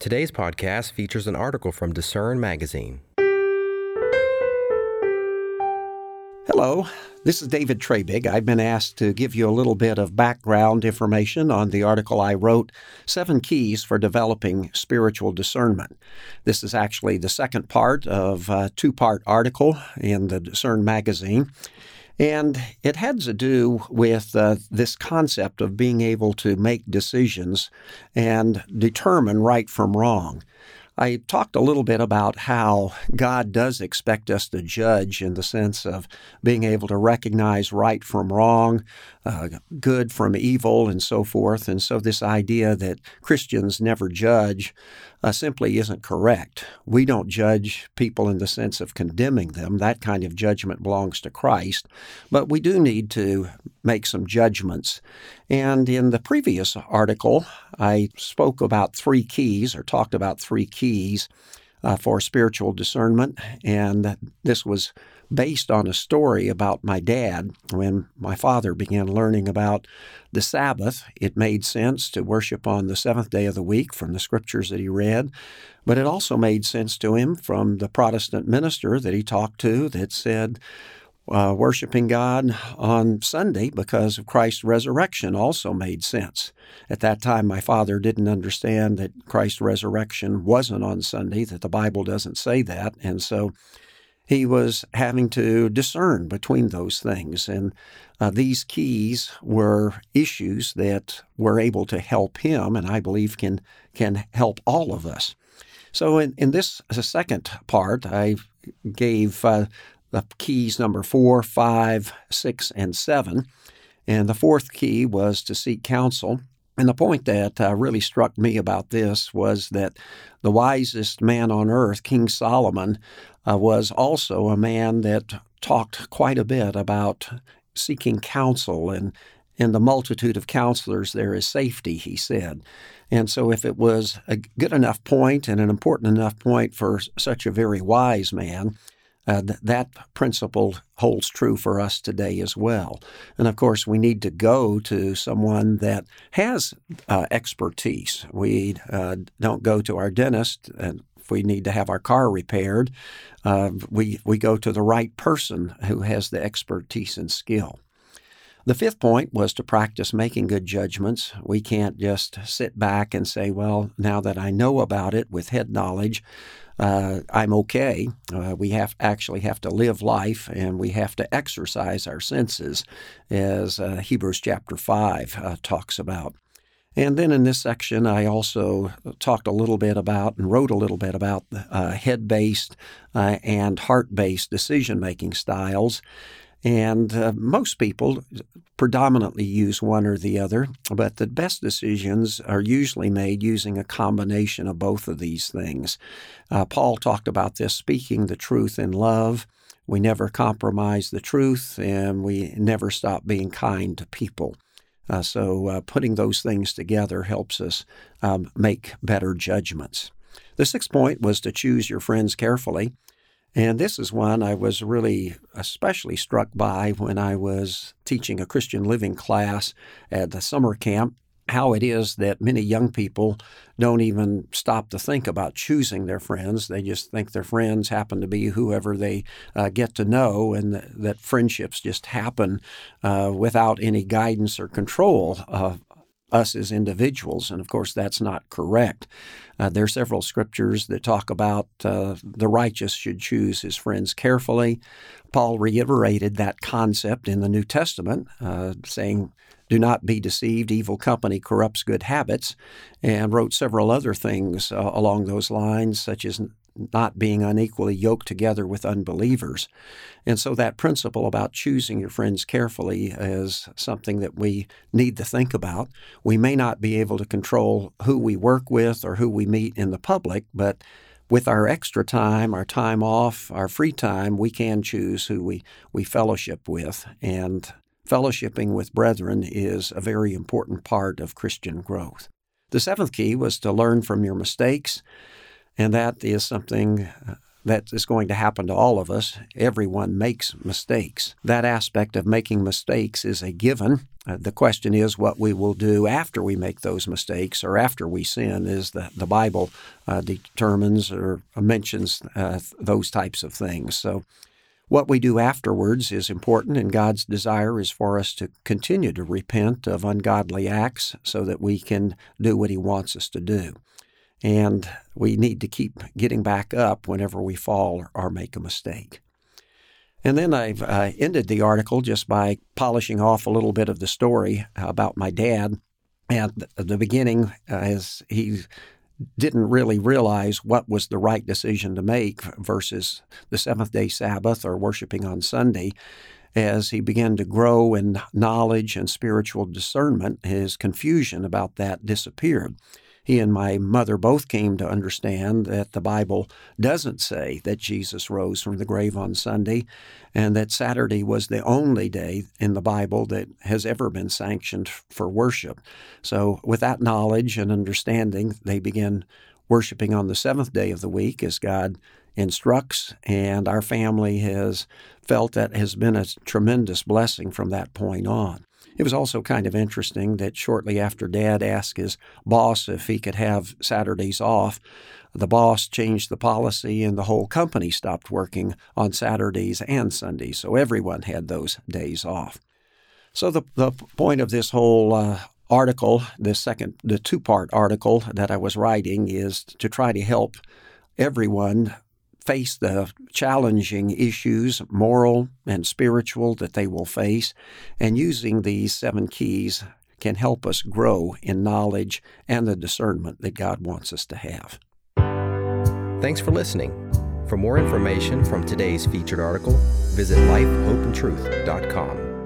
Today's podcast features an article from Discern Magazine. Hello, this is David Treybig. I've been asked to give you a little bit of background information on the article I wrote, Seven Keys for Developing Spiritual Discernment. This is actually the second part of a two part article in the Discern magazine. And it had to do with uh, this concept of being able to make decisions and determine right from wrong. I talked a little bit about how God does expect us to judge in the sense of being able to recognize right from wrong, uh, good from evil, and so forth. And so, this idea that Christians never judge uh, simply isn't correct. We don't judge people in the sense of condemning them. That kind of judgment belongs to Christ. But we do need to make some judgments. And in the previous article, I spoke about three keys or talked about three keys uh, for spiritual discernment. And this was based on a story about my dad. When my father began learning about the Sabbath, it made sense to worship on the seventh day of the week from the scriptures that he read. But it also made sense to him from the Protestant minister that he talked to that said, uh, worshiping God on Sunday because of Christ's resurrection also made sense. At that time, my father didn't understand that Christ's resurrection wasn't on Sunday, that the Bible doesn't say that. And so he was having to discern between those things. And uh, these keys were issues that were able to help him, and I believe can, can help all of us. So, in, in this second part, I gave uh, the keys number four, five, six, and seven. And the fourth key was to seek counsel. And the point that uh, really struck me about this was that the wisest man on earth, King Solomon, uh, was also a man that talked quite a bit about seeking counsel and in the multitude of counselors there is safety, he said. And so, if it was a good enough point and an important enough point for such a very wise man, uh, th- that principle holds true for us today as well. And of course, we need to go to someone that has uh, expertise. We uh, don't go to our dentist and if we need to have our car repaired, uh, we, we go to the right person who has the expertise and skill. The fifth point was to practice making good judgments. We can't just sit back and say, well, now that I know about it with head knowledge, uh, I'm okay. Uh, we have actually have to live life and we have to exercise our senses, as uh, Hebrews chapter 5 uh, talks about. And then in this section, I also talked a little bit about and wrote a little bit about uh, head based uh, and heart based decision making styles. And uh, most people predominantly use one or the other, but the best decisions are usually made using a combination of both of these things. Uh, Paul talked about this speaking the truth in love. We never compromise the truth, and we never stop being kind to people. Uh, so, uh, putting those things together helps us um, make better judgments. The sixth point was to choose your friends carefully. And this is one I was really especially struck by when I was teaching a Christian living class at the summer camp. How it is that many young people don't even stop to think about choosing their friends. They just think their friends happen to be whoever they uh, get to know, and th- that friendships just happen uh, without any guidance or control of, us as individuals. And of course, that's not correct. Uh, there are several scriptures that talk about uh, the righteous should choose his friends carefully. Paul reiterated that concept in the New Testament, uh, saying, do not be deceived. Evil company corrupts good habits, and wrote several other things uh, along those lines, such as not being unequally yoked together with unbelievers. And so that principle about choosing your friends carefully is something that we need to think about. We may not be able to control who we work with or who we meet in the public, but with our extra time, our time off, our free time, we can choose who we, we fellowship with. And fellowshipping with brethren is a very important part of Christian growth. The seventh key was to learn from your mistakes and that is something that is going to happen to all of us. Everyone makes mistakes. That aspect of making mistakes is a given. Uh, the question is what we will do after we make those mistakes or after we sin is the, the Bible uh, determines or mentions uh, those types of things. So what we do afterwards is important, and God's desire is for us to continue to repent of ungodly acts so that we can do what He wants us to do. And we need to keep getting back up whenever we fall or make a mistake. And then I've uh, ended the article just by polishing off a little bit of the story about my dad. At the beginning, uh, as he didn't really realize what was the right decision to make versus the seventh day Sabbath or worshiping on Sunday. As he began to grow in knowledge and spiritual discernment, his confusion about that disappeared he and my mother both came to understand that the Bible doesn't say that Jesus rose from the grave on Sunday, and that Saturday was the only day in the Bible that has ever been sanctioned for worship. So, with that knowledge and understanding, they began worshiping on the seventh day of the week as God instructs, and our family has felt that has been a tremendous blessing from that point on. It was also kind of interesting that shortly after Dad asked his boss if he could have Saturdays off, the boss changed the policy and the whole company stopped working on Saturdays and Sundays. So everyone had those days off. So the, the point of this whole uh, article, the second, the two part article that I was writing, is to try to help everyone face the challenging issues, moral and spiritual, that they will face. And using these seven keys can help us grow in knowledge and the discernment that God wants us to have. Thanks for listening. For more information from today's featured article, visit lifehopeandtruth.com.